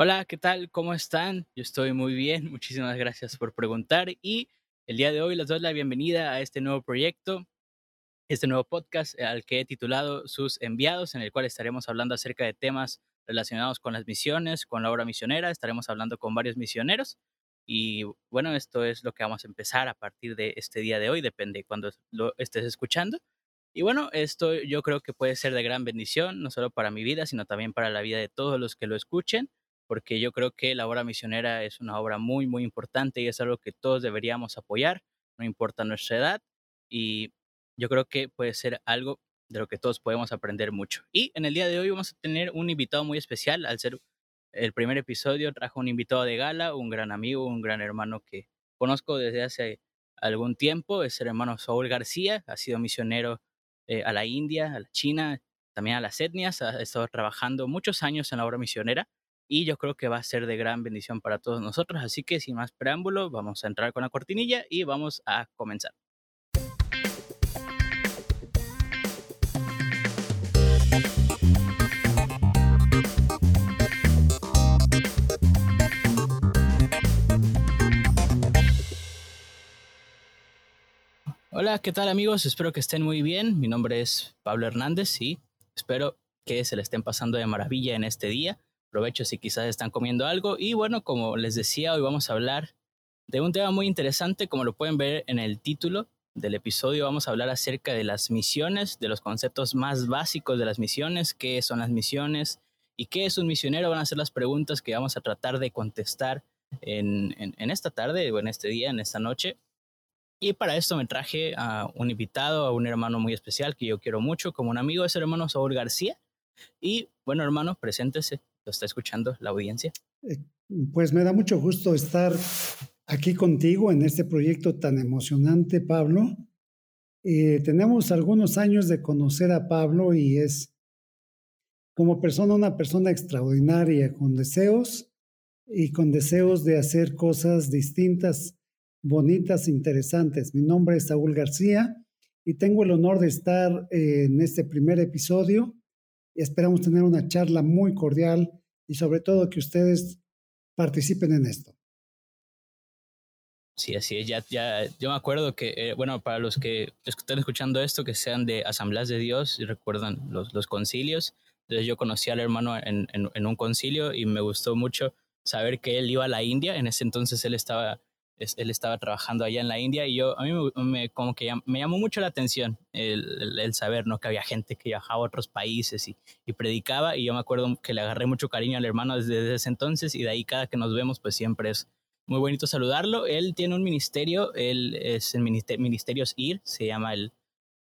Hola, ¿qué tal? ¿Cómo están? Yo estoy muy bien, muchísimas gracias por preguntar y el día de hoy les doy la bienvenida a este nuevo proyecto, este nuevo podcast al que he titulado Sus enviados, en el cual estaremos hablando acerca de temas relacionados con las misiones, con la obra misionera, estaremos hablando con varios misioneros y bueno, esto es lo que vamos a empezar a partir de este día de hoy, depende de cuando lo estés escuchando. Y bueno, esto yo creo que puede ser de gran bendición, no solo para mi vida, sino también para la vida de todos los que lo escuchen porque yo creo que la obra misionera es una obra muy, muy importante y es algo que todos deberíamos apoyar, no importa nuestra edad, y yo creo que puede ser algo de lo que todos podemos aprender mucho. Y en el día de hoy vamos a tener un invitado muy especial, al ser el primer episodio trajo un invitado de gala, un gran amigo, un gran hermano que conozco desde hace algún tiempo, es el hermano Saúl García, ha sido misionero eh, a la India, a la China, también a las etnias, ha estado trabajando muchos años en la obra misionera y yo creo que va a ser de gran bendición para todos nosotros. Así que sin más preámbulo, vamos a entrar con la cortinilla y vamos a comenzar. Hola, ¿qué tal amigos? Espero que estén muy bien. Mi nombre es Pablo Hernández y espero que se le estén pasando de maravilla en este día provecho si quizás están comiendo algo. Y bueno, como les decía, hoy vamos a hablar de un tema muy interesante, como lo pueden ver en el título del episodio, vamos a hablar acerca de las misiones, de los conceptos más básicos de las misiones, qué son las misiones y qué es un misionero. Van a ser las preguntas que vamos a tratar de contestar en, esta tarde o en este día, en esta noche. Y para esto me traje a un invitado, a un hermano muy especial que yo quiero mucho, como un amigo, es el hermano Saúl García. Y bueno, hermano, preséntese está escuchando la audiencia? Eh, pues me da mucho gusto estar aquí contigo en este proyecto tan emocionante, Pablo. Eh, tenemos algunos años de conocer a Pablo y es como persona una persona extraordinaria, con deseos y con deseos de hacer cosas distintas, bonitas, interesantes. Mi nombre es Saúl García y tengo el honor de estar en este primer episodio esperamos tener una charla muy cordial y sobre todo que ustedes participen en esto. Sí, así es. Ya, ya, yo me acuerdo que, eh, bueno, para los que están escuchando esto, que sean de Asambleas de Dios y recuerdan los, los concilios, entonces yo conocí al hermano en, en, en, un concilio y me gustó mucho saber que él iba a la India. En ese entonces él estaba él estaba trabajando allá en la India y yo, a mí me, como que me llamó mucho la atención el, el, saber, ¿no? Que había gente que viajaba a otros países y, y, predicaba y yo me acuerdo que le agarré mucho cariño al hermano desde, ese entonces y de ahí cada que nos vemos pues siempre es muy bonito saludarlo. Él tiene un ministerio, él es el ministerio, Ministerios IR, se llama el,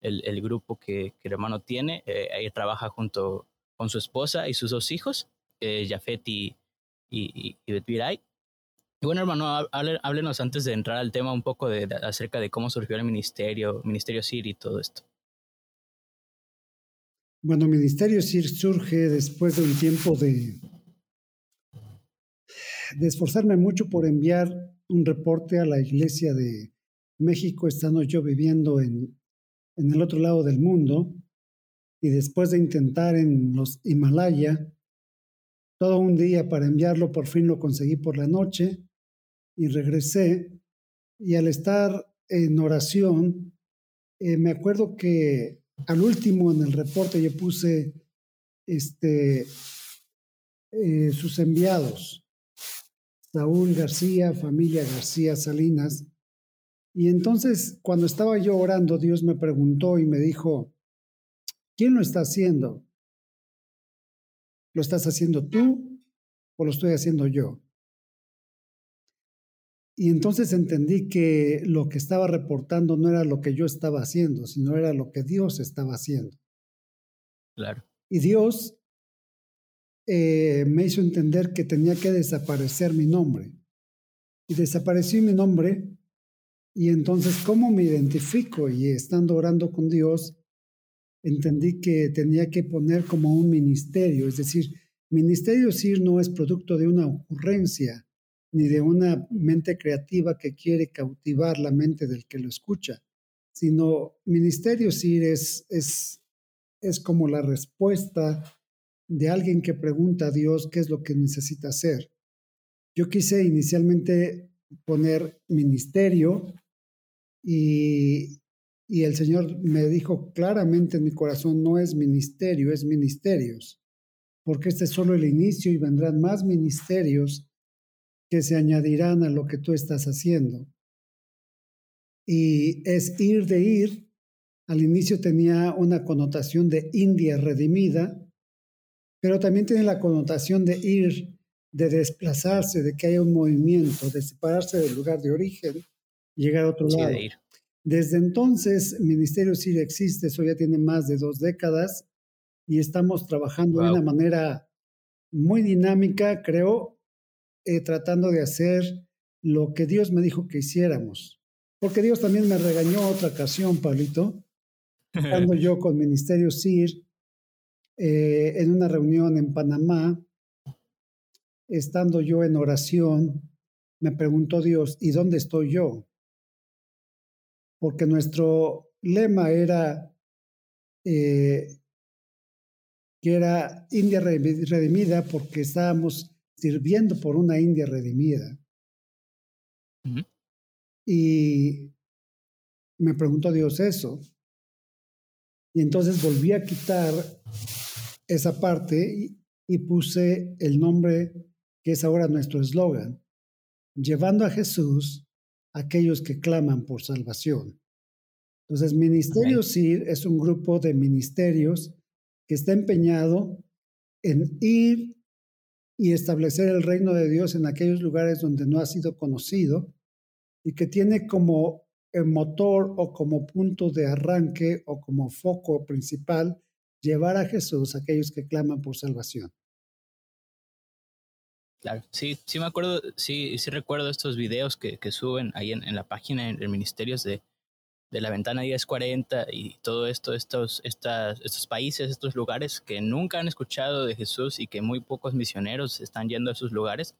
el, el grupo que, que, el hermano tiene, eh, ahí trabaja junto con su esposa y sus dos hijos, eh, Jafet y, y, y Betviray. Y bueno, hermano, háblenos antes de entrar al tema un poco de, acerca de cómo surgió el ministerio, Ministerio CIR y todo esto. Bueno, Ministerio CIR surge después de un tiempo de, esforzarme mucho por enviar un reporte a la iglesia de México, estando yo viviendo en, en el otro lado del mundo, y después de intentar en los Himalaya, todo un día para enviarlo, por fin lo conseguí por la noche, y regresé y al estar en oración, eh, me acuerdo que al último en el reporte yo puse este, eh, sus enviados, Saúl García, familia García Salinas. Y entonces cuando estaba yo orando, Dios me preguntó y me dijo, ¿quién lo está haciendo? ¿Lo estás haciendo tú o lo estoy haciendo yo? Y entonces entendí que lo que estaba reportando no era lo que yo estaba haciendo, sino era lo que Dios estaba haciendo. Claro. Y Dios eh, me hizo entender que tenía que desaparecer mi nombre. Y desapareció mi nombre. Y entonces, ¿cómo me identifico? Y estando orando con Dios, entendí que tenía que poner como un ministerio. Es decir, ministerio sí no es producto de una ocurrencia, ni de una mente creativa que quiere cautivar la mente del que lo escucha, sino Ministerio Sir es, es, es como la respuesta de alguien que pregunta a Dios qué es lo que necesita hacer. Yo quise inicialmente poner ministerio y, y el Señor me dijo claramente en mi corazón, no es ministerio, es ministerios, porque este es solo el inicio y vendrán más ministerios que se añadirán a lo que tú estás haciendo. Y es ir de ir. Al inicio tenía una connotación de India redimida, pero también tiene la connotación de ir, de desplazarse, de que haya un movimiento, de separarse del lugar de origen llegar a otro lado. Desde entonces, Ministerio SIR existe, eso ya tiene más de dos décadas y estamos trabajando de una manera muy dinámica, creo, eh, tratando de hacer lo que Dios me dijo que hiciéramos. Porque Dios también me regañó otra ocasión, Pablito, estando yo con Ministerio SIR eh, en una reunión en Panamá, estando yo en oración, me preguntó Dios, ¿y dónde estoy yo? Porque nuestro lema era eh, que era India redimida porque estábamos sirviendo por una India redimida. Y me preguntó Dios eso. Y entonces volví a quitar esa parte y, puse el nombre que es ahora nuestro eslogan, llevando a Jesús a aquellos que claman por salvación. Entonces, Ministerio SIR es un grupo de ministerios que está empeñado en ir y establecer el reino de Dios en aquellos lugares donde no ha sido conocido y que tiene como motor o como punto de arranque o como foco principal llevar a Jesús a aquellos que claman por salvación. Claro, sí, sí me acuerdo, sí, sí recuerdo estos videos que, que suben ahí en, en, la página en, Ministerios de, de la Ventana 1040 y todo esto, estos, estas, estos países, estos lugares que nunca han escuchado de Jesús y que muy pocos misioneros están yendo a esos lugares.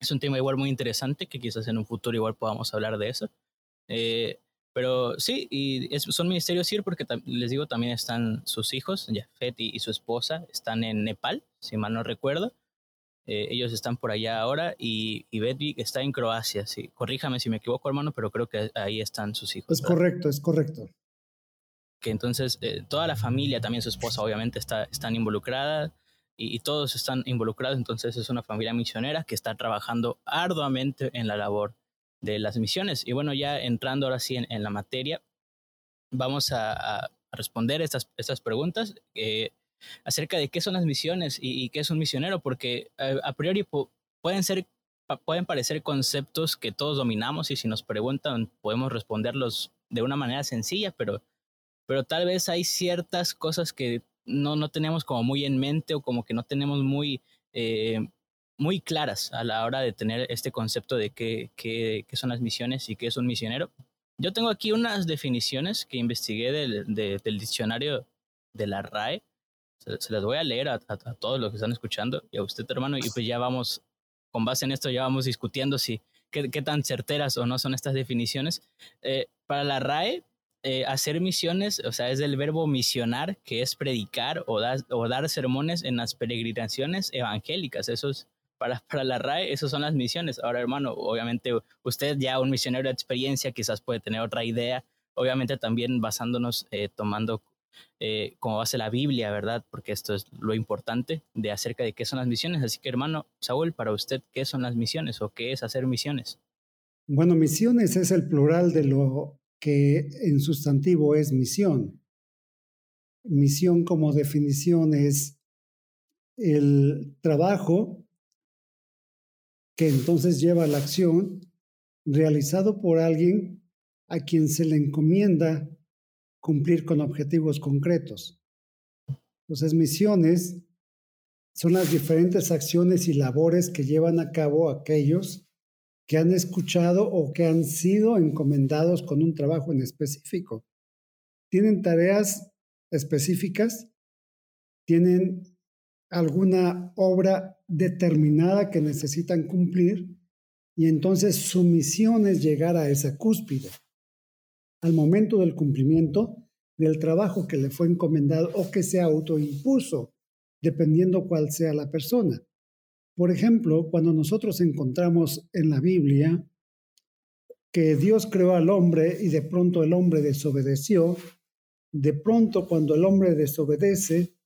Es un tema igual muy interesante que quizás en un futuro igual podamos hablar de eso. Eh, pero sí, y son ministerios ir porque les digo, también están sus hijos, Jafet y, su esposa, están en Nepal, si mal no recuerdo. Eh, ellos están por allá ahora y, y está en Croacia. Sí. Corríjame si me equivoco, hermano, pero creo que ahí están sus hijos. Es correcto, es correcto. Que entonces eh, toda la familia, también su esposa, obviamente, está, están involucradas y, y, todos están involucrados. Entonces es una familia misionera que está trabajando arduamente en la labor de las misiones. Y bueno, ya entrando ahora sí en, la materia, vamos a, responder estas, estas preguntas eh, acerca de qué son las misiones y, qué es un misionero, porque eh, a priori pueden ser pueden parecer conceptos que todos dominamos y si nos preguntan podemos responderlos de una manera sencilla, pero, pero tal vez hay ciertas cosas que no, no tenemos como muy en mente o como que no tenemos muy eh, muy claras a la hora de tener este concepto de qué, qué, son las misiones y qué es un misionero. Yo tengo aquí unas definiciones que investigué del, del diccionario de la RAE. Se, las voy a leer a, a, todos los que están escuchando y a usted, hermano, y pues ya vamos, con base en esto, ya vamos discutiendo si qué, qué tan certeras o no son estas definiciones. Eh, para la RAE, eh, hacer misiones, o sea, es del verbo misionar, que es predicar o, o dar sermones en las peregrinaciones evangélicas. Eso es para, para la RAE, esas son las misiones. Ahora, hermano, obviamente usted ya un misionero de experiencia quizás puede tener otra idea, obviamente también basándonos, eh, tomando eh, como base la Biblia, ¿verdad? Porque esto es lo importante de acerca de qué son las misiones. Así que, hermano Saúl, para usted, ¿qué son las misiones o qué es hacer misiones? Bueno, misiones es el plural de lo que en sustantivo es misión. Misión como definición es el trabajo que entonces lleva a la acción realizado por alguien a quien se le encomienda cumplir con objetivos concretos. Entonces, misiones son las diferentes acciones y labores que llevan a cabo aquellos que han escuchado o que han sido encomendados con un trabajo en específico. Tienen tareas específicas, tienen alguna obra determinada que necesitan cumplir y entonces su misión es llegar a esa cúspide, al momento del cumplimiento del trabajo que le fue encomendado o que se autoimpuso dependiendo cuál sea la persona. Por ejemplo, cuando nosotros encontramos en la Biblia que Dios creó al hombre y de pronto el hombre desobedeció, de pronto cuando el hombre desobedece,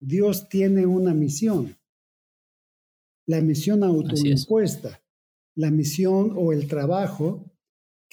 Dios tiene una misión, la misión autoimpuesta, la misión o el trabajo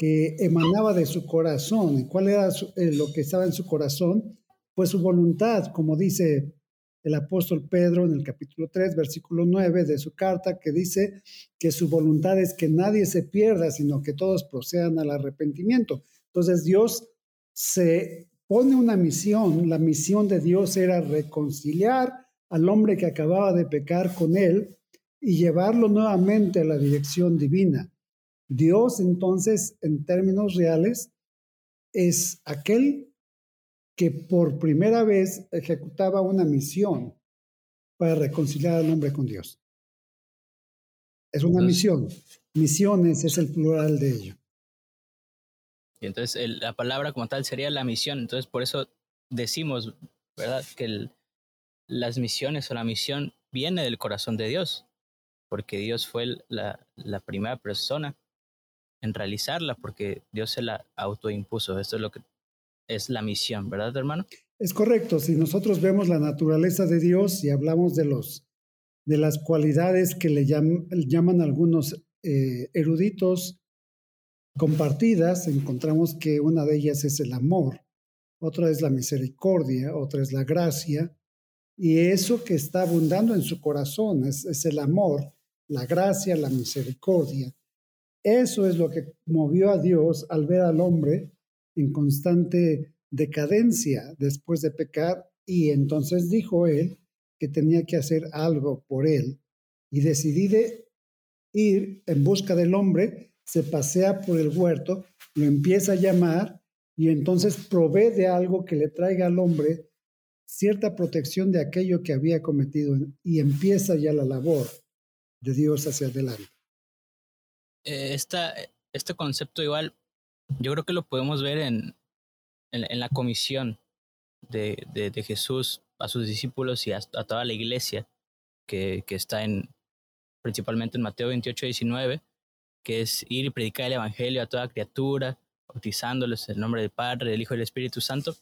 que emanaba de su corazón. ¿Y cuál era eh, lo que estaba en su corazón? Pues su voluntad, como dice el apóstol Pedro en el capítulo 3, versículo 9 de su carta, que dice que su voluntad es que nadie se pierda, sino que todos procedan al arrepentimiento. Entonces Dios se pone una misión, la misión de Dios era reconciliar al hombre que acababa de pecar con él y llevarlo nuevamente a la dirección divina. Dios entonces, en términos reales, es aquel que por primera vez ejecutaba una misión para reconciliar al hombre con Dios. Es una misión. Misiones es el plural de ello. Y entonces la palabra como tal sería la misión. Entonces por eso decimos, ¿verdad? Que las misiones o la misión viene del corazón de Dios, porque Dios fue la, la primera persona en realizarla, porque Dios se la autoimpuso. Esto es lo que es la misión, ¿verdad, hermano? Es correcto. Si nosotros vemos la naturaleza de Dios y hablamos de los de las cualidades que le llaman, algunos eh, eruditos compartidas, encontramos que una de ellas es el amor, otra es la misericordia, otra es la gracia, y eso que está abundando en su corazón es el amor, la gracia, la misericordia. Eso es lo que movió a Dios al ver al hombre en constante decadencia después de pecar y entonces dijo él que tenía que hacer algo por él y decidí ir en busca del hombre, se pasea por el huerto, lo empieza a llamar y entonces provee de algo que le traiga al hombre cierta protección de aquello que había cometido y empieza ya la labor de Dios hacia adelante. Eh, este concepto igual yo creo que lo podemos ver en, en, la comisión de, de, Jesús a sus discípulos y a, toda la iglesia que, que, está en principalmente en Mateo 28, 19, que es ir y predicar el Evangelio a toda criatura, bautizándoles en el nombre del Padre, del Hijo y del Espíritu Santo.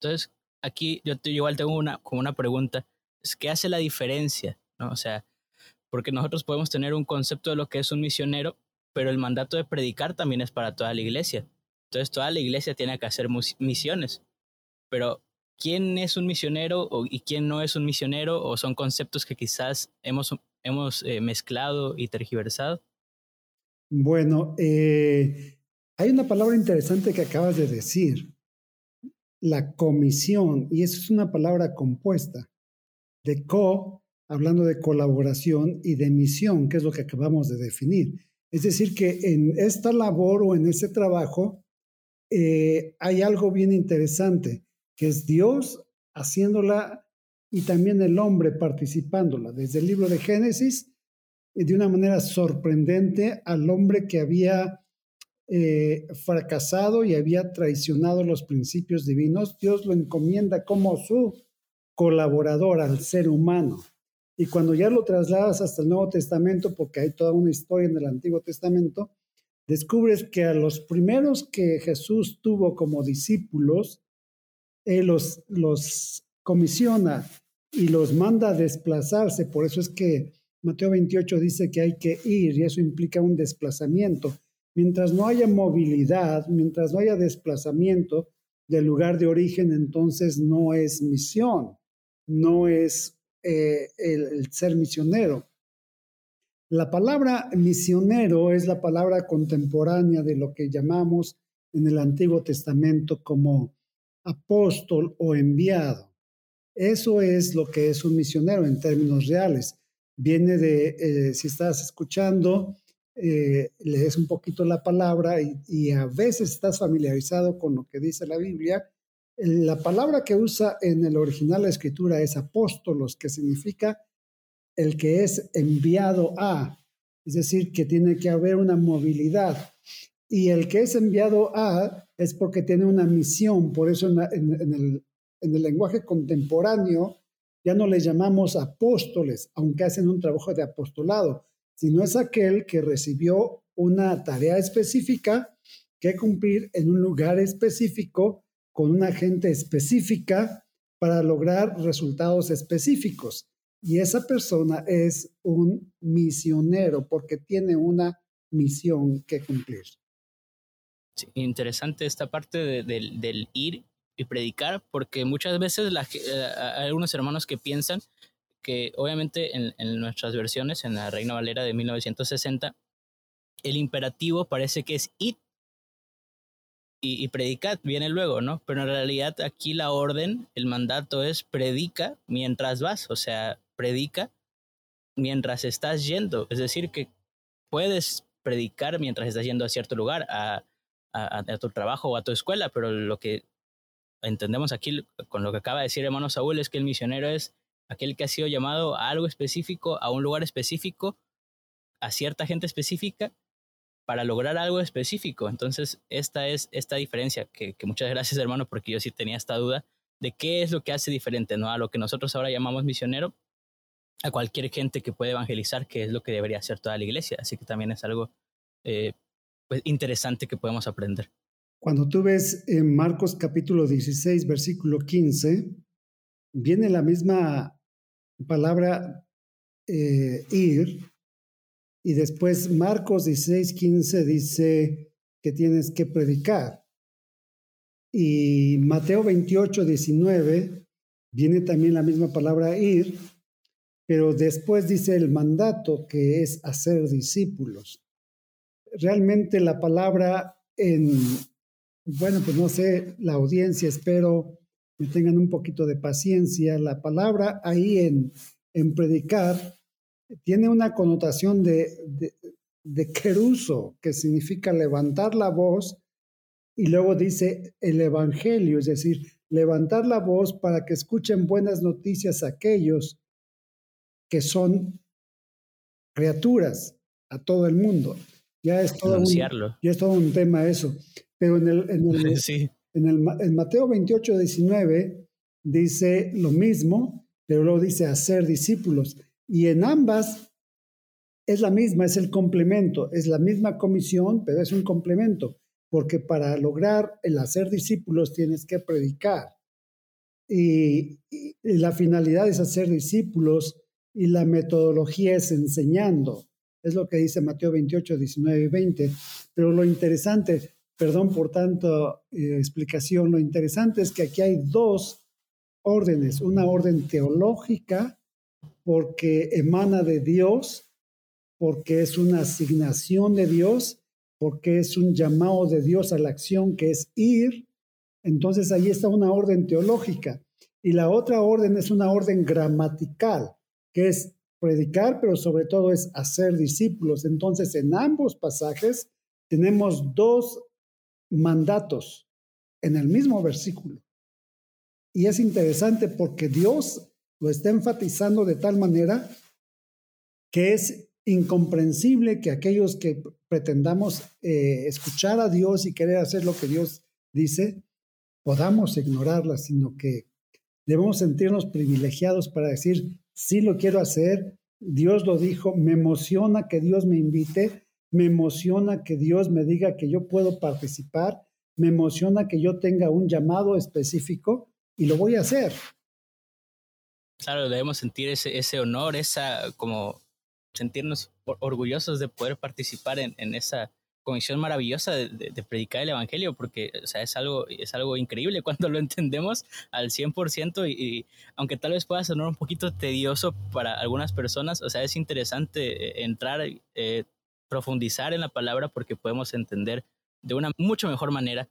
Entonces, aquí yo, igual tengo una, como una pregunta, es ¿qué hace la diferencia? ¿no? O sea, porque nosotros podemos tener un concepto de lo que es un misionero, pero el mandato de predicar también es para toda la iglesia. Entonces toda la iglesia tiene que hacer misiones. Pero ¿quién es un misionero y quién no es un misionero? ¿O son conceptos que quizás hemos, hemos eh, mezclado y tergiversado? Bueno, eh, hay una palabra interesante que acabas de decir, la comisión, y eso es una palabra compuesta de co, hablando de colaboración, y de misión, que es lo que acabamos de definir. Es decir, que en esta labor o en ese trabajo eh, hay algo bien interesante, que es Dios haciéndola y también el hombre participándola. Desde el libro de Génesis, de una manera sorprendente, al hombre que había eh, fracasado y había traicionado los principios divinos, Dios lo encomienda como su colaborador al ser humano. Y cuando ya lo trasladas hasta el Nuevo Testamento, porque hay toda una historia en el Antiguo Testamento, descubres que a los primeros que Jesús tuvo como discípulos, Él los, los comisiona y los manda a desplazarse. Por eso es que Mateo 28 dice que hay que ir y eso implica un desplazamiento. Mientras no haya movilidad, mientras no haya desplazamiento del lugar de origen, entonces no es misión, no es eh, el, ser misionero. La palabra misionero es la palabra contemporánea de lo que llamamos en el Antiguo Testamento como apóstol o enviado. Eso es lo que es un misionero en términos reales. Viene de, eh, si estás escuchando, eh, lees un poquito la palabra y, y, a veces estás familiarizado con lo que dice la Biblia la palabra que usa en el original la escritura es apóstolos, que significa el que es enviado a, es decir, que tiene que haber una movilidad. Y el que es enviado a es porque tiene una misión, por eso en, el, en el lenguaje contemporáneo ya no les llamamos apóstoles, aunque hacen un trabajo de apostolado, sino es aquel que recibió una tarea específica que cumplir en un lugar específico con una gente específica para lograr resultados específicos. Y esa persona es un misionero porque tiene una misión que cumplir. interesante esta parte del ir y predicar, porque muchas veces la, eh, hay algunos hermanos que piensan que obviamente en, nuestras versiones, en la Reina Valera de 1960, el imperativo parece que es ir y, y predicad, viene luego, ¿no? Pero en realidad aquí la orden, el mandato es predica mientras vas, o sea, predica mientras estás yendo, es decir, que puedes predicar mientras estás yendo a cierto lugar, a, a, tu trabajo o a tu escuela, pero lo que entendemos aquí con lo que acaba de decir hermano Saúl es que el misionero es aquel que ha sido llamado a algo específico, a un lugar específico, a cierta gente específica, para lograr algo específico. Entonces, esta es esta diferencia, que, muchas gracias hermano, porque yo sí tenía esta duda de qué es lo que hace diferente ¿no? a lo que nosotros ahora llamamos misionero, a cualquier gente que puede evangelizar, que es lo que debería hacer toda la iglesia. Así que también es algo eh, pues, interesante que podemos aprender. Cuando tú ves en Marcos capítulo 16, versículo 15, viene la misma palabra eh, ir, y después Marcos 16, 15 dice que tienes que predicar. Y Mateo 28, 19 viene también la misma palabra ir, pero después dice el mandato que es hacer discípulos. Realmente la palabra en bueno, pues no sé, la audiencia, espero que tengan un poquito de paciencia. La palabra ahí en, en predicar tiene una connotación de, de, de queruso, que significa levantar la voz, y luego dice el Evangelio, es decir, levantar la voz para que escuchen buenas noticias aquellos que son criaturas a todo el mundo. Ya es todo, un, ya es todo un tema eso. Pero en el, en el, en el en Mateo 28, 19 dice lo mismo, pero luego dice hacer discípulos. Y en ambas es la misma, es el complemento, es la misma comisión, pero es un complemento, porque para lograr el hacer discípulos tienes que predicar. Y, la finalidad es hacer discípulos y la metodología es enseñando. Es lo que dice Mateo 28, 19 y 20. Pero lo interesante, Perdón por tanta eh, explicación. Lo interesante es que aquí hay dos órdenes. Una orden teológica, porque emana de Dios, porque es una asignación de Dios, porque es un llamado de Dios a la acción que es ir. Entonces ahí está una orden teológica. Y la otra orden es una orden gramatical, que es predicar, pero sobre todo es hacer discípulos. Entonces en ambos pasajes tenemos dos mandatos en el mismo versículo. Y es interesante porque Dios lo está enfatizando de tal manera que es incomprensible que aquellos que pretendamos eh, escuchar a Dios y querer hacer lo que Dios dice, podamos ignorarla, sino que debemos sentirnos privilegiados para decir, sí lo quiero hacer, Dios lo dijo, me emociona que Dios me invite, me emociona que Dios me diga que yo puedo participar, me emociona que yo tenga un llamado específico y lo voy a hacer. Claro, debemos sentir ese, honor, esa como sentirnos orgullosos de poder participar en, esa comisión maravillosa de, de, predicar el Evangelio, porque o sea, es, algo, es algo increíble cuando lo entendemos al 100% y, y aunque tal vez pueda sonar un poquito tedioso para algunas personas, o sea, es interesante eh, entrar, eh, profundizar en la palabra porque podemos entender de una mucho mejor manera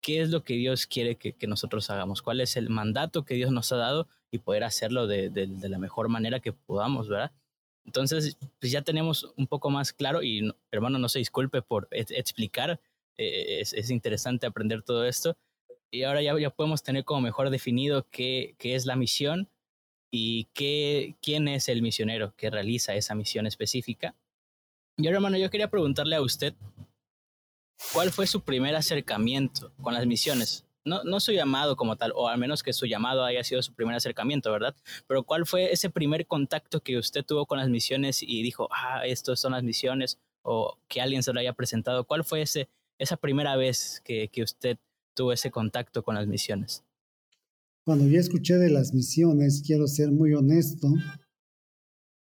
qué es lo que Dios quiere que, nosotros hagamos, cuál es el mandato que Dios nos ha dado y poder hacerlo de, la mejor manera que podamos, ¿verdad? Entonces, pues ya tenemos un poco más claro y hermano, no se disculpe por explicar, eh, es, es, interesante aprender todo esto y ahora ya, podemos tener como mejor definido qué, qué es la misión y qué, quién es el misionero que realiza esa misión específica yo, hermano, yo quería preguntarle a usted, ¿cuál fue su primer acercamiento con las misiones? no, no su llamado como tal, o al menos que su llamado haya sido su primer acercamiento, ¿verdad? Pero ¿cuál fue ese primer contacto que usted tuvo con las misiones y dijo, ah, estas son las misiones, o que alguien se lo haya presentado? ¿Cuál fue esa primera vez que, que usted tuvo ese contacto con las misiones? Cuando yo escuché de las misiones, quiero ser muy honesto,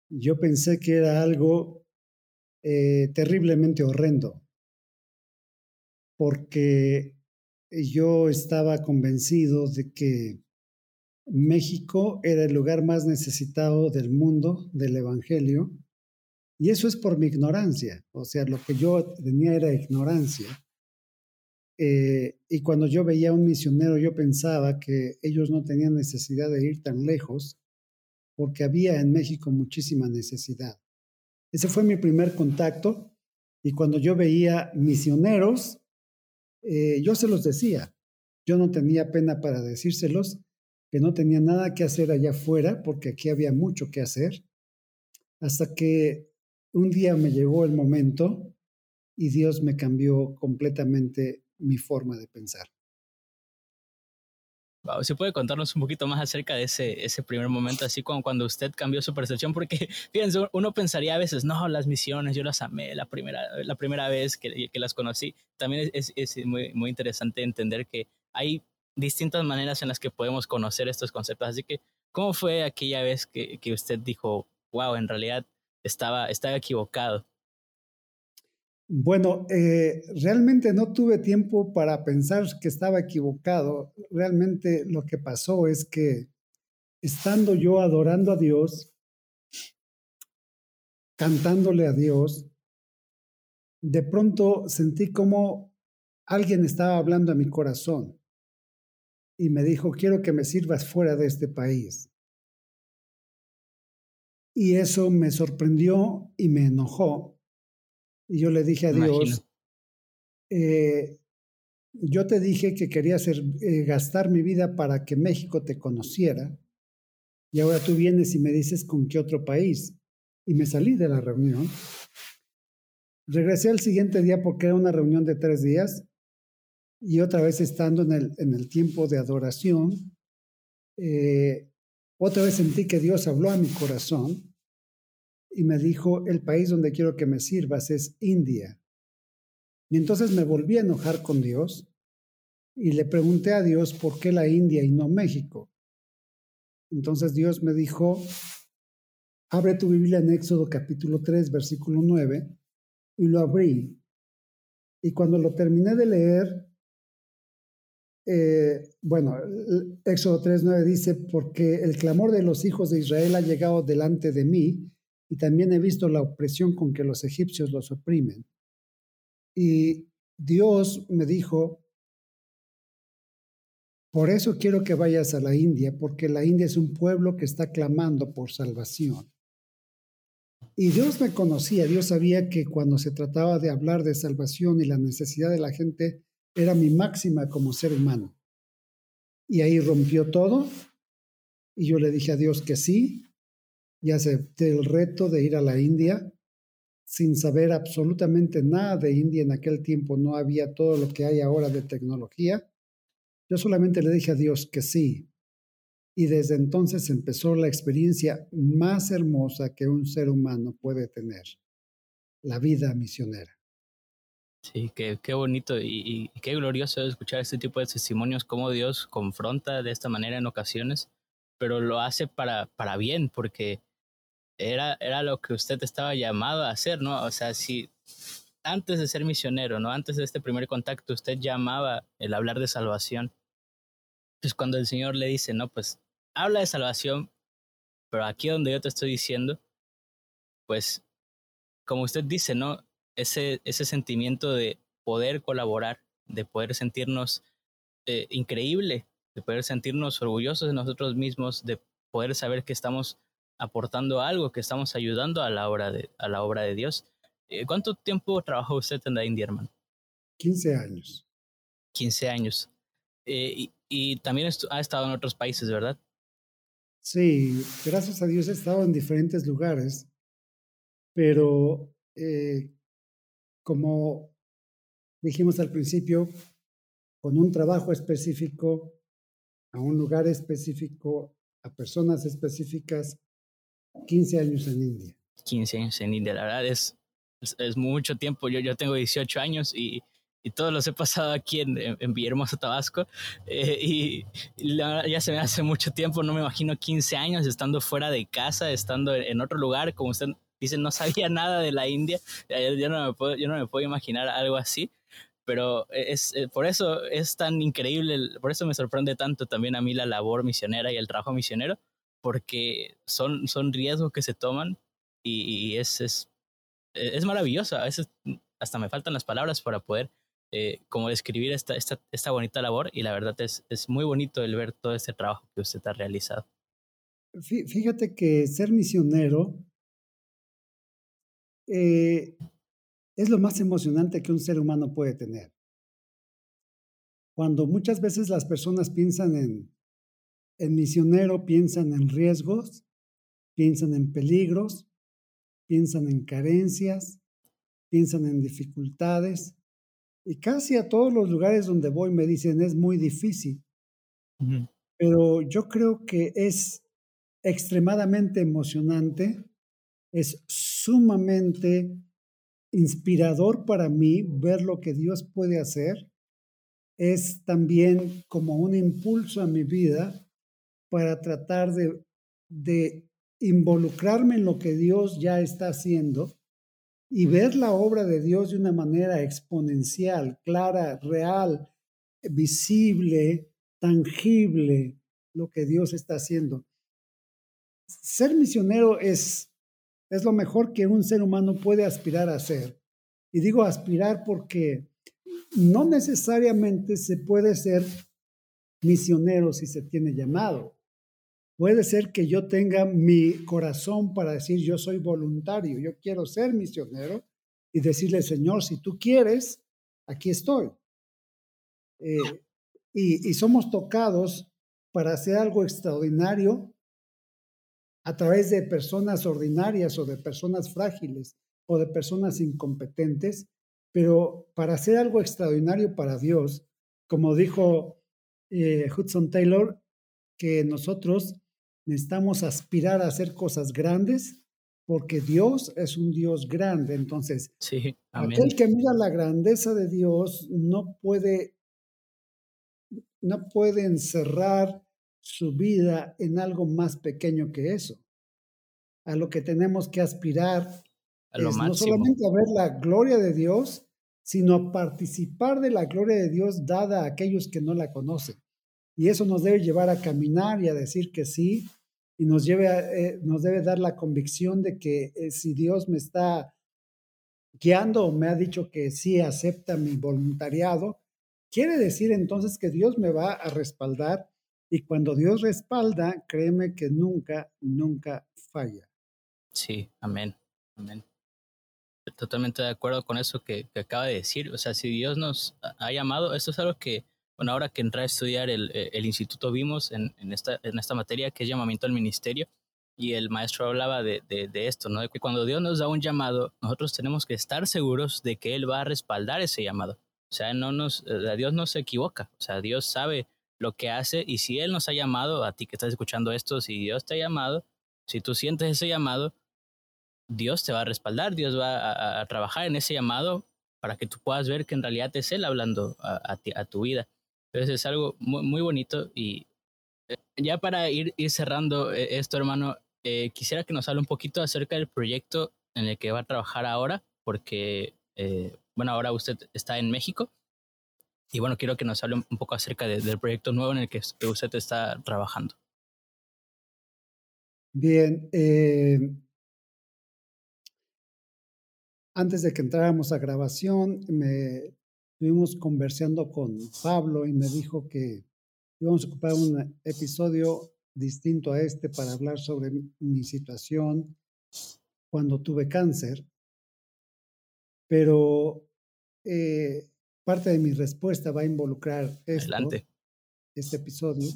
yo pensé que era algo eh, terriblemente horrendo, porque yo estaba convencido de que México era el lugar más necesitado del mundo del Evangelio, y eso es por mi ignorancia, o sea, lo que yo tenía era ignorancia. Eh, y cuando yo veía a un misionero, yo pensaba que ellos no tenían necesidad de ir tan lejos, porque había en México muchísima necesidad. Ese fue mi primer contacto, y cuando yo veía misioneros, eh, yo se los decía, yo no tenía pena para decírselos, que no tenía nada que hacer allá afuera, porque aquí había mucho que hacer, hasta que un día me llegó el momento y Dios me cambió completamente mi forma de pensar. Wow, ¿Se puede contarnos un poquito más acerca de ese, ese primer momento, así como cuando usted cambió su percepción? Porque, fíjense, uno pensaría a veces, no, las misiones, yo las amé la primera, la primera vez que, que las conocí. También es, es, muy, muy interesante entender que hay distintas maneras en las que podemos conocer estos conceptos. Así que, ¿cómo fue aquella vez que, que usted dijo, wow, en realidad estaba, estaba equivocado? Bueno, eh, realmente no tuve tiempo para pensar que estaba equivocado. Realmente lo que pasó es que estando yo adorando a Dios, cantándole a Dios, de pronto sentí como alguien estaba hablando a mi corazón y me dijo, quiero que me sirvas fuera de este país. Y eso me sorprendió y me enojó y yo le dije a Dios, eh, yo te dije que quería hacer, eh, gastar mi vida para que México te conociera y ahora tú vienes y me dices con qué otro país. Y me salí de la reunión. Regresé al siguiente día porque era una reunión de tres días y otra vez estando en el, en el tiempo de adoración, eh, otra vez sentí que Dios habló a mi corazón y me dijo, el país donde quiero que me sirvas es India. Y entonces me volví a enojar con Dios y le pregunté a Dios por qué la India y no México. Entonces Dios me dijo, abre tu Biblia en Éxodo capítulo 3, versículo 9, y lo abrí. Y cuando lo terminé de leer, eh, bueno, Éxodo 3, 9 dice, porque el clamor de los hijos de Israel ha llegado delante de mí, y también he visto la opresión con que los egipcios los oprimen. Y Dios me dijo, por eso quiero que vayas a la India, porque la India es un pueblo que está clamando por salvación. Y Dios me conocía, Dios sabía que cuando se trataba de hablar de salvación y la necesidad de la gente, era mi máxima como ser humano. Y ahí rompió todo. Y yo le dije a Dios que sí, y acepté el reto de ir a la India sin saber absolutamente nada de India. En aquel tiempo no había todo lo que hay ahora de tecnología. Yo solamente le dije a Dios que sí. Y desde entonces empezó la experiencia más hermosa que un ser humano puede tener, la vida misionera. Sí, qué, qué bonito y, qué glorioso escuchar este tipo de testimonios, cómo Dios confronta de esta manera en ocasiones, pero lo hace para, para bien, porque era, era lo que usted estaba llamado a hacer, ¿no? O sea, si antes de ser misionero, ¿no? Antes de este primer contacto, usted llamaba el hablar de salvación, pues cuando el Señor le dice, no, pues habla de salvación, pero aquí donde yo te estoy diciendo, pues como usted dice, ¿no? Ese, ese sentimiento de poder colaborar, de poder sentirnos eh, increíble, de poder sentirnos orgullosos de nosotros mismos, de poder saber que estamos aportando algo, que estamos ayudando a la obra de, a la obra de Dios. Eh, ¿Cuánto tiempo trabajó usted en la India, hermano? 15 años. 15 años. Eh, y, también ha estado en otros países, ¿verdad? Sí, gracias a Dios he estado en diferentes lugares, pero eh, como dijimos al principio, con un trabajo específico, a un lugar específico, a personas específicas, 15 años en India. 15 años en India, la verdad es, es, mucho tiempo. Yo, yo tengo 18 años y, y todos los he pasado aquí en, en, Villahermosa, Tabasco. Eh, y, ya se me hace mucho tiempo, no me imagino 15 años estando fuera de casa, estando en, otro lugar, como usted dice, no sabía nada de la India. Yo no me puedo, yo no me puedo imaginar algo así. Pero es, eh, por eso es tan increíble, por eso me sorprende tanto también a mí la labor misionera y el trabajo misionero, porque son, son riesgos que se toman y, es, es, es maravilloso. A veces hasta me faltan las palabras para poder eh, como describir esta, esta, esta, bonita labor y la verdad es, es muy bonito el ver todo este trabajo que usted ha realizado. Fíjate que ser misionero eh, es lo más emocionante que un ser humano puede tener. Cuando muchas veces las personas piensan en, en misionero, piensan en riesgos, piensan en peligros, piensan en carencias, piensan en dificultades. Y casi a todos los lugares donde voy me dicen es muy difícil. Pero yo creo que es extremadamente emocionante, es sumamente inspirador para mí ver lo que Dios puede hacer. Es también como un impulso a mi vida para tratar de, involucrarme en lo que Dios ya está haciendo y ver la obra de Dios de una manera exponencial, clara, real, visible, tangible, lo que Dios está haciendo. Ser misionero es, es lo mejor que un ser humano puede aspirar a ser. Y digo aspirar porque no necesariamente se puede ser misionero si se tiene llamado. Puede ser que yo tenga mi corazón para decir yo soy voluntario, yo quiero ser misionero y decirle, Señor, si tú quieres, aquí estoy. Eh, y, y somos tocados para hacer algo extraordinario a través de personas ordinarias o de personas frágiles o de personas incompetentes, pero para hacer algo extraordinario para Dios, como dijo eh, Hudson Taylor, que nosotros necesitamos aspirar a hacer cosas grandes porque Dios es un Dios grande. Entonces, sí, aquel que mira la grandeza de Dios no puede, no puede encerrar su vida en algo más pequeño que eso. A lo que tenemos que aspirar es no solamente a ver la gloria de Dios, sino a participar de la gloria de Dios dada a aquellos que no la conocen. Y eso nos debe llevar a caminar y a decir que sí, y nos, lleve eh, nos debe dar la convicción de que eh, si Dios me está guiando o me ha dicho que sí acepta mi voluntariado, quiere decir entonces que Dios me va a respaldar y cuando Dios respalda, créeme que nunca, nunca falla. Sí, amén, amén. Totalmente de acuerdo con eso que, que acaba de decir. O sea, si Dios nos ha llamado, esto es algo que bueno, ahora que entré a estudiar el, eh, el instituto vimos en, en, esta, en esta materia que es llamamiento al ministerio y el maestro hablaba de, de, de, esto, ¿no? De que cuando Dios nos da un llamado, nosotros tenemos que estar seguros de que Él va a respaldar ese llamado. O sea, no nos, eh, Dios no se equivoca, o sea, Dios sabe lo que hace y si Él nos ha llamado, a ti que estás escuchando esto, si Dios te ha llamado, si tú sientes ese llamado, Dios te va a respaldar, Dios va a, a trabajar en ese llamado para que tú puedas ver que en realidad es Él hablando a, a, ti, tu vida. Entonces es algo muy, muy bonito y eh, ya para ir, ir cerrando eh, esto, hermano, eh, quisiera que nos hable un poquito acerca del proyecto en el que va a trabajar ahora, porque, bueno, ahora usted está en México y bueno, quiero que nos hable un poco acerca de, del proyecto nuevo en el que, usted está trabajando. Bien, antes de que entráramos a grabación, me estuvimos conversando con Pablo y me dijo que íbamos a ocupar un episodio distinto a este para hablar sobre mi situación cuando tuve cáncer, pero eh, parte de mi respuesta va a involucrar esto, este episodio.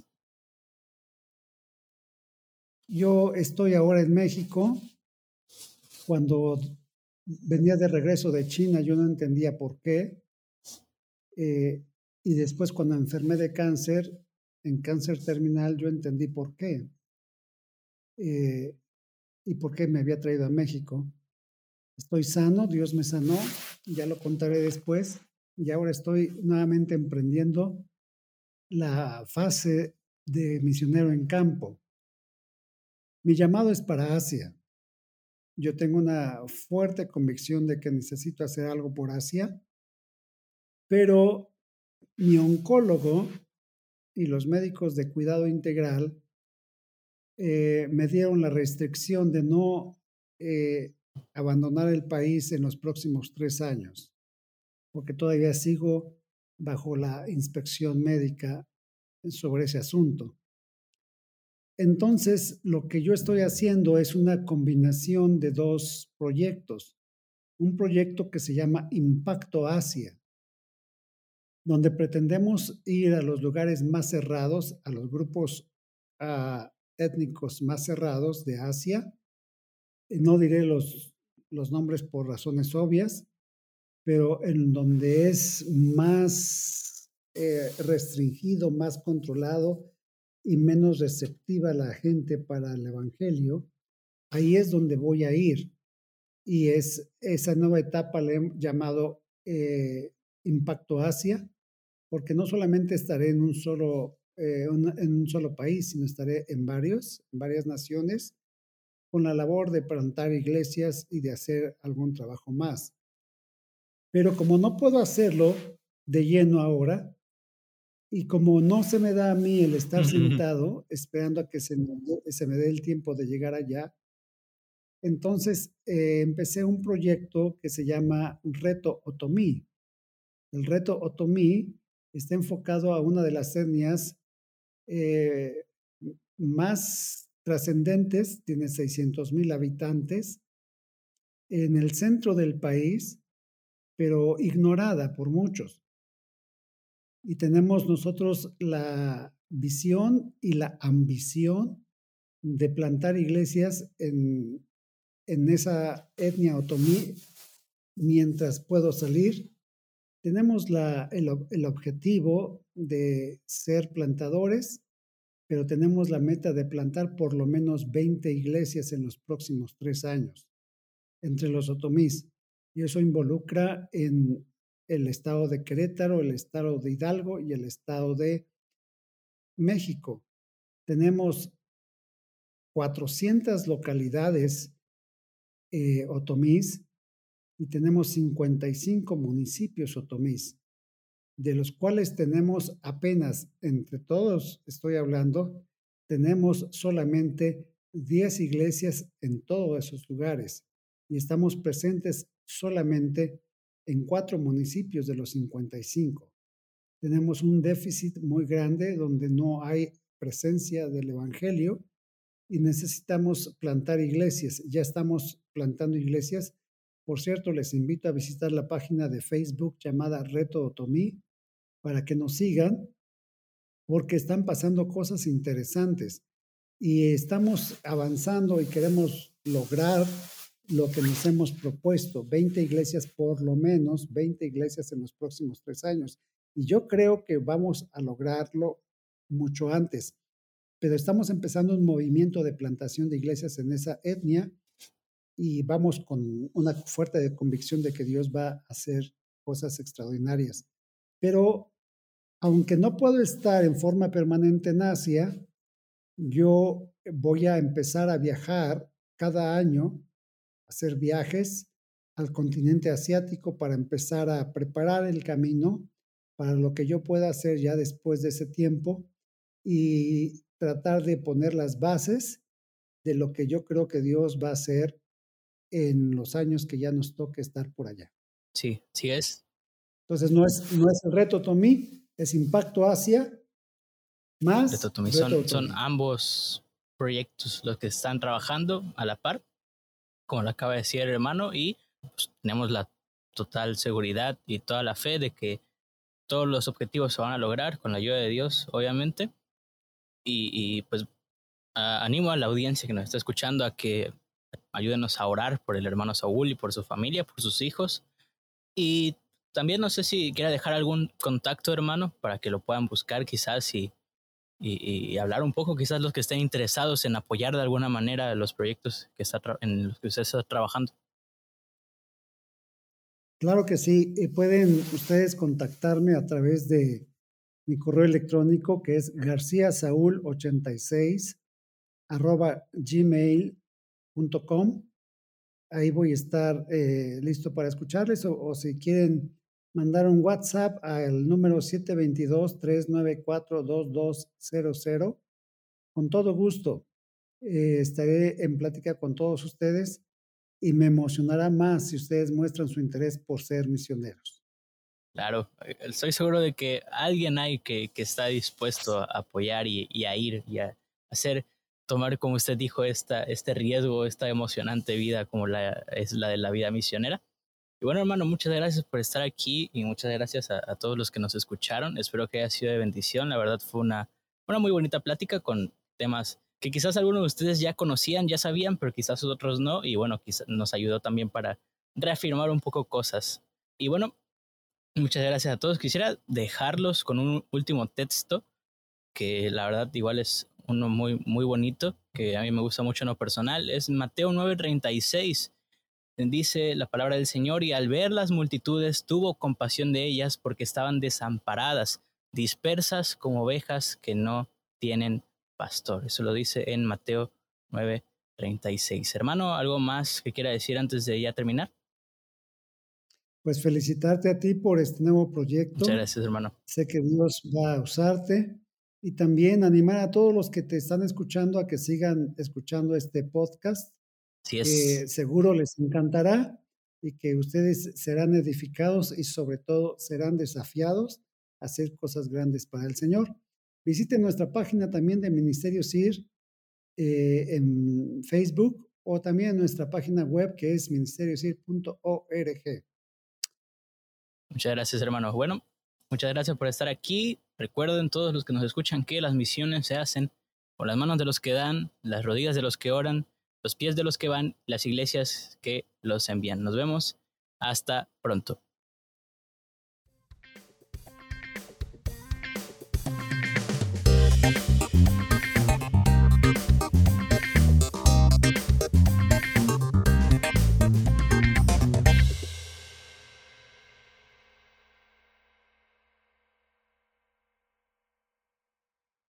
Yo estoy ahora en México. Cuando venía de regreso de China, yo no entendía por qué. Eh, Y después cuando enfermé de cáncer, en cáncer terminal, yo entendí por qué. Eh, y por qué me había traído a México. Estoy sano, Dios me sanó, ya lo contaré después. Y ahora estoy nuevamente emprendiendo la fase de misionero en campo. Mi llamado es para Asia. Yo tengo una fuerte convicción de que necesito hacer algo por Asia, pero mi oncólogo y los médicos de cuidado integral eh, me dieron la restricción de no eh, abandonar el país en los próximos tres años, porque todavía sigo bajo la inspección médica sobre ese asunto. Entonces, lo que yo estoy haciendo es una combinación de dos proyectos. Un proyecto que se llama Impacto Asia, donde pretendemos ir a los lugares más cerrados, a los grupos ah, étnicos más cerrados de Asia. No diré los, los nombres por razones obvias, pero en donde es más eh, restringido, más controlado y menos receptiva la gente para el Evangelio, ahí es donde voy a ir. Y es esa nueva etapa le he llamado eh, Impacto Asia, porque no solamente estaré en un solo eh, en un solo país, sino estaré en varios, en varias naciones, con la labor de plantar iglesias y de hacer algún trabajo más. Pero como no puedo hacerlo de lleno ahora, y como no se me da a mí el estar sentado esperando a que se me, se me dé el tiempo de llegar allá, entonces eh, empecé un proyecto que se llama Reto Otomí. El Reto Otomí está enfocado a una de las etnias eh, más trascendentes, tiene 600 mil habitantes, en el centro del país, pero ignorada por muchos. Y tenemos nosotros la visión y la ambición de plantar iglesias en, en esa etnia otomí mientras puedo salir tenemos el, objetivo de ser plantadores, pero tenemos la meta de plantar por lo menos 20 iglesias en los próximos tres años entre los otomís. Y eso involucra en el estado de Querétaro, el estado de Hidalgo y el estado de México. Tenemos 400 localidades eh, otomís y tenemos 55 municipios otomís, de los cuales tenemos apenas, entre todos estoy hablando, tenemos solamente 10 iglesias en todos esos lugares y estamos presentes solamente en cuatro municipios de los 55. Tenemos un déficit muy grande donde no hay presencia del Evangelio y necesitamos plantar iglesias. Ya estamos plantando iglesias por cierto, les invito a visitar la página de Facebook llamada Reto Otomí para que nos sigan, porque están pasando cosas interesantes y estamos avanzando y queremos lograr lo que nos hemos propuesto, 20 iglesias por lo menos, 20 iglesias en los próximos tres años. Y yo creo que vamos a lograrlo mucho antes, pero estamos empezando un movimiento de plantación de iglesias en esa etnia y vamos con una fuerte convicción de que Dios va a hacer cosas extraordinarias. Pero aunque no puedo estar en forma permanente en Asia, yo voy a empezar a viajar cada año, hacer viajes al continente asiático para empezar a preparar el camino para lo que yo pueda hacer ya después de ese tiempo y tratar de poner las bases de lo que yo creo que Dios va a hacer en los años que ya nos toque estar por allá. Sí, sí es. Entonces no es, no es el reto Tomí, es Impacto Asia más. Reto Tomí. Son, son ambos proyectos los que están trabajando a la par, como lo acaba de decir el hermano, y pues, tenemos la total seguridad y toda la fe de que todos los objetivos se van a lograr con la ayuda de Dios, obviamente. Y, y pues animo a la audiencia que nos está escuchando a que ayúdenos a orar por el hermano Saúl y por su familia, por sus hijos. Y también no sé si quiera dejar algún contacto, hermano, para que lo puedan buscar quizás y, y, hablar un poco, quizás los que estén interesados en apoyar de alguna manera los proyectos que está en los que usted está trabajando. Claro que sí. pueden ustedes contactarme a través de mi correo electrónico que es garciasaúl86 arroba Ahí voy a estar eh, listo para escucharles o, si quieren mandar un WhatsApp al número 722-394-2200. Con todo gusto eh, estaré en plática con todos ustedes y me emocionará más si ustedes muestran su interés por ser misioneros. Claro, eh, estoy seguro de que alguien hay que, que está dispuesto a apoyar y, y, a ir y a hacer, tomar, como usted dijo, esta, este riesgo, esta emocionante vida como la, es la de la vida misionera. Y bueno, hermano, muchas gracias por estar aquí y muchas gracias a, a todos los que nos escucharon. Espero que haya sido de bendición. La verdad fue una, una muy bonita plática con temas que quizás algunos de ustedes ya conocían, ya sabían, pero quizás otros no. Y bueno, quizás nos ayudó también para reafirmar un poco cosas. Y bueno, muchas gracias a todos. Quisiera dejarlos con un último texto que la verdad igual es uno muy, muy bonito, que a mí me gusta mucho en lo personal. Es Mateo 9:36. Dice la palabra del Señor, y al ver las multitudes tuvo compasión de ellas porque estaban desamparadas, dispersas como ovejas que no tienen pastor. Eso lo dice en Mateo 9:36. Hermano, ¿algo más que quiera decir antes de ya terminar? Pues felicitarte a ti por este nuevo proyecto. Muchas gracias, hermano. Sé que Dios va a usarte y también animar a todos los que te están escuchando a que sigan escuchando este podcast. Sí es. seguro les encantará y que ustedes serán edificados y sobre todo serán desafiados a hacer cosas grandes para el Señor. Visite nuestra página también de Ministerio CIR eh, en Facebook o también nuestra página web que es ministeriocir.org. Muchas gracias, hermanos. Bueno, muchas gracias por estar aquí. Recuerden todos los que nos escuchan que las misiones se hacen con las manos de los que dan, las rodillas de los que oran, los pies de los que van, las iglesias que los envían. Nos vemos. Hasta pronto.